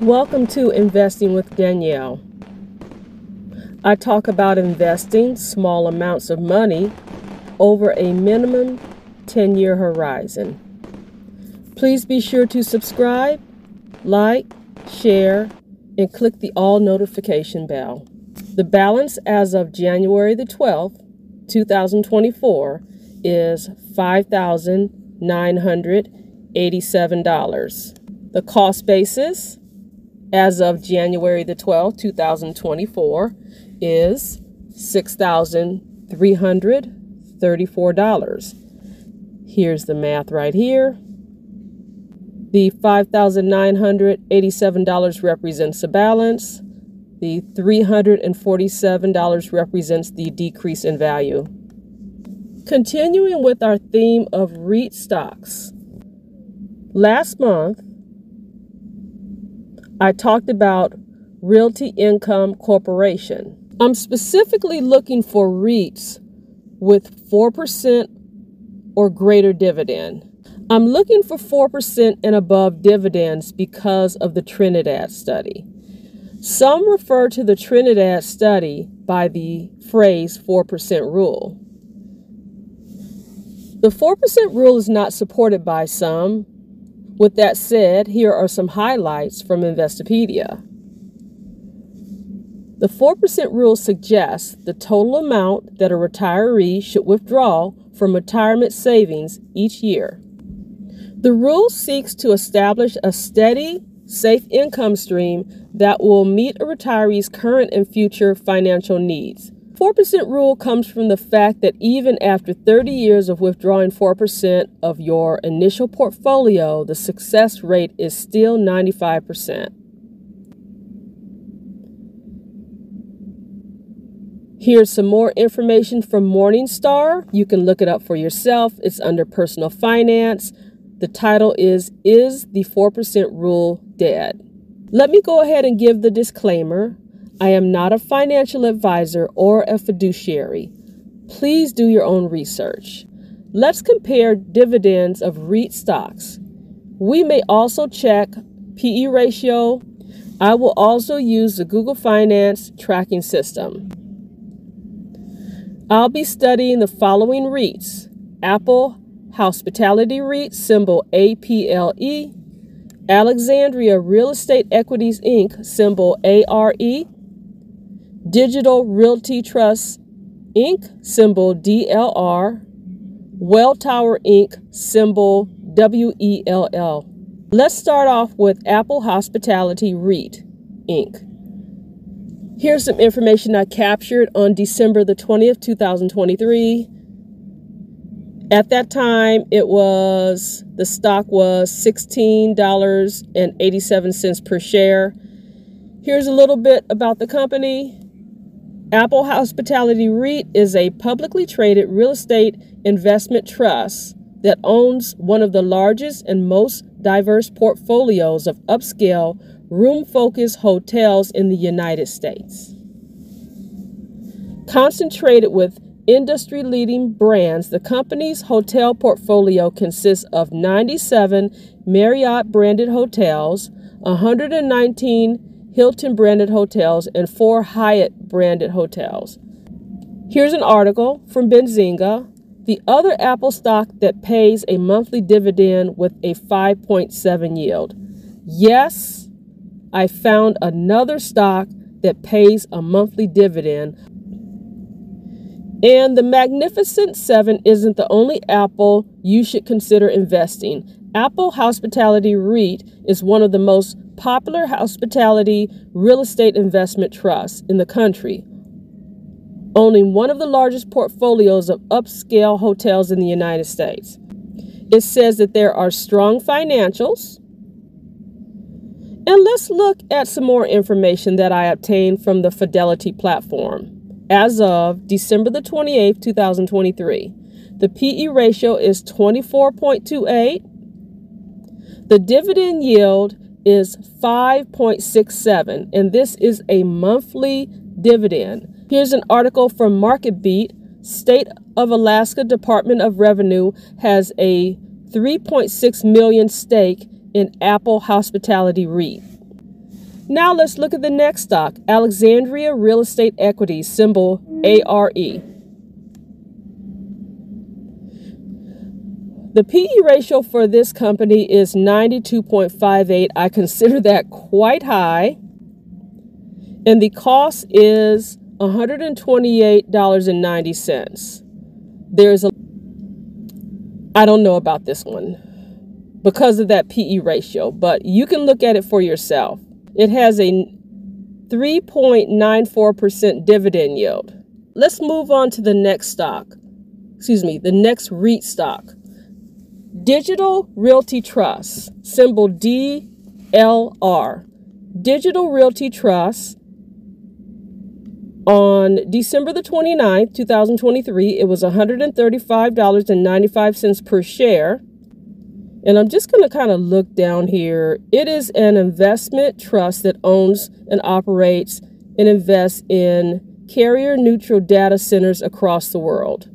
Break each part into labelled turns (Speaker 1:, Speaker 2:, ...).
Speaker 1: Welcome to Investing with Danelle. I talk about investing small amounts of money over a minimum 10 year horizon. Please be sure to subscribe, like, share, and click the all notification bell. The balance as of January the 12th, 2024 is $5,987. The cost basis as of January the 12th, 2024 is $6,334. Here's the math right here. The $5,987 represents the balance. The $347 represents the decrease in value. Continuing with our theme of REIT stocks. Last month, I talked about Realty Income Corporation. I'm specifically looking for REITs with 4% or greater dividend. I'm looking for 4% and above dividends because of the Trinity study. Some refer to the Trinity study by the phrase 4% rule. The 4% rule is not supported by some. With that said, here are some highlights from Investopedia. The 4% rule suggests the total amount that a retiree should withdraw from retirement savings each year. The rule seeks to establish a steady, safe income stream that will meet a retiree's current and future financial needs. 4% rule comes from the fact that even after 30 years of withdrawing 4% of your initial portfolio, the success rate is still 95%. Here's some more information from Morningstar. You can look it up for yourself. It's under personal finance. The title is Is the 4% Rule Dead? Let me go ahead and give the disclaimer. I am not a financial advisor or a fiduciary. Please do your own research. Let's compare dividends of REIT stocks. We may also check PE ratio. I will also use the Google Finance tracking system. I'll be studying the following REITs Apple Hospitality REIT, symbol APLE, Alexandria Real Estate Equities Inc., symbol ARE, Digital Realty Trust Inc., symbol DLR, Welltower Inc., symbol WELL. Let's start off with Apple Hospitality REIT Inc. Here's some information I captured on December the 20th, 2023. At that time, it was the stock was $16.87 per share. Here's a little bit about the company. Apple Hospitality REIT is a publicly traded real estate investment trust that owns one of the largest and most diverse portfolios of upscale room focused hotels in the United States. Concentrated with industry leading brands, the company's hotel portfolio consists of 97 Marriott branded hotels, 119 Hilton branded hotels, and four Hyatt branded hotels. Here's an article from Benzinga. The other Apple stock that pays a monthly dividend with a 5.7 yield. Yes, I found another stock that pays a monthly dividend. And the Magnificent Seven isn't the only Apple you should consider investing. Apple Hospitality REIT is one of the most popular hospitality real estate investment trusts in the country, owning one of the largest portfolios of upscale hotels in the United States. It says that there are strong financials and let's look at some more information that I obtained from the Fidelity platform. As of December the 28th, 2023, the PE ratio is 24.28. The dividend yield is 5.67, and this is a monthly dividend. Here's an article from MarketBeat. State of Alaska Department of Revenue has a 3.6 million stake in Apple Hospitality REIT. Now let's look at the next stock, Alexandria Real Estate Equity, symbol ARE. The PE ratio for this company is 92.58. I consider that quite high. And the cost is $128.90. There's a I don't know about this one because of that PE ratio, but you can look at it for yourself. It has a 3.94% dividend yield. Let's move on to the next stock. Excuse me, the next REIT stock. Digital Realty Trust, symbol DLR. Digital Realty Trust on December the 29th, 2023, it was $135.95 per share. And I'm just going to kind of look down here. It is an investment trust that owns and operates and invests in carrier neutral data centers across the world.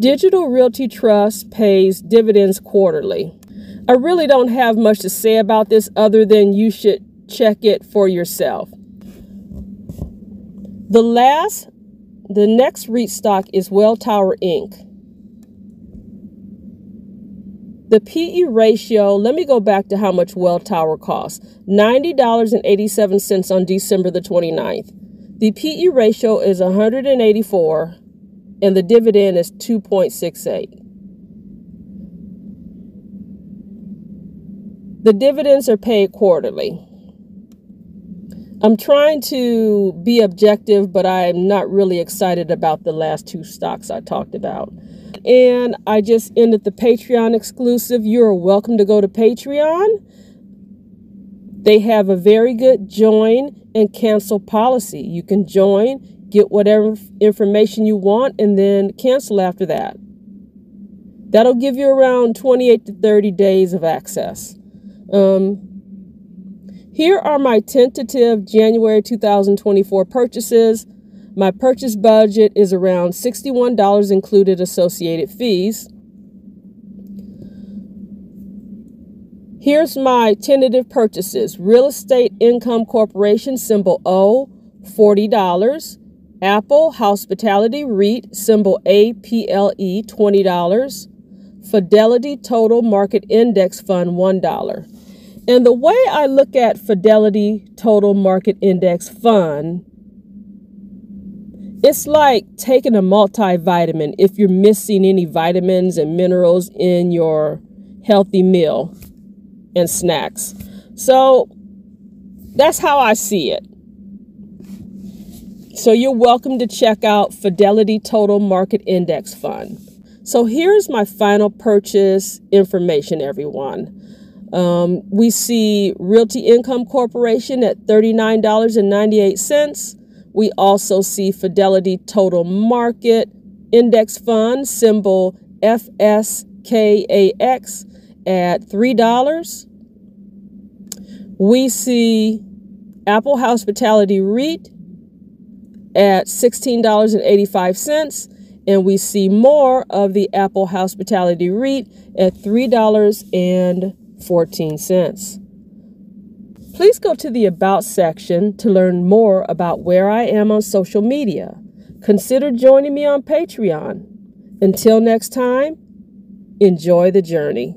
Speaker 1: Digital Realty Trust pays dividends quarterly. I really don't have much to say about this other than you should check it for yourself. The last, the next REIT stock is Welltower Inc. The PE ratio, let me go back to how much Welltower costs $90.87 on December the 29th. The PE ratio is 184 and the dividend is 2.68. The dividends are paid quarterly. I'm trying to be objective, but I'm not really excited about the last two stocks I talked about. And I just ended the Patreon exclusive. You're welcome to go to Patreon. They have a very good join and cancel policy. You can join, get whatever information you want, and then cancel after that. That'll give you around 28 to 30 days of access. Um, here are my tentative January 2024 purchases. My purchase budget is around $61 included associated fees. Here's my tentative purchases. Real Estate Income Corporation, symbol O, $40. Apple Hospitality REIT, symbol APLE, $20. Fidelity Total Market Index Fund, $1. And the way I look at Fidelity Total Market Index Fund, it's like taking a multivitamin if you're missing any vitamins and minerals in your healthy meal and snacks. So that's how I see it. So you're welcome to check out Fidelity Total Market Index Fund. So here's my final purchase information, everyone. Um, we see Realty Income Corporation at $39.98. We also see Fidelity Total Market Index Fund, symbol FSKAX, at $3. We see Apple Hospitality REIT at $16.85. And we see more of the Apple Hospitality REIT at $3 14 cents. Please go to the About section to learn more about where I am on social media. Consider joining me on Patreon. Until next time, enjoy the journey.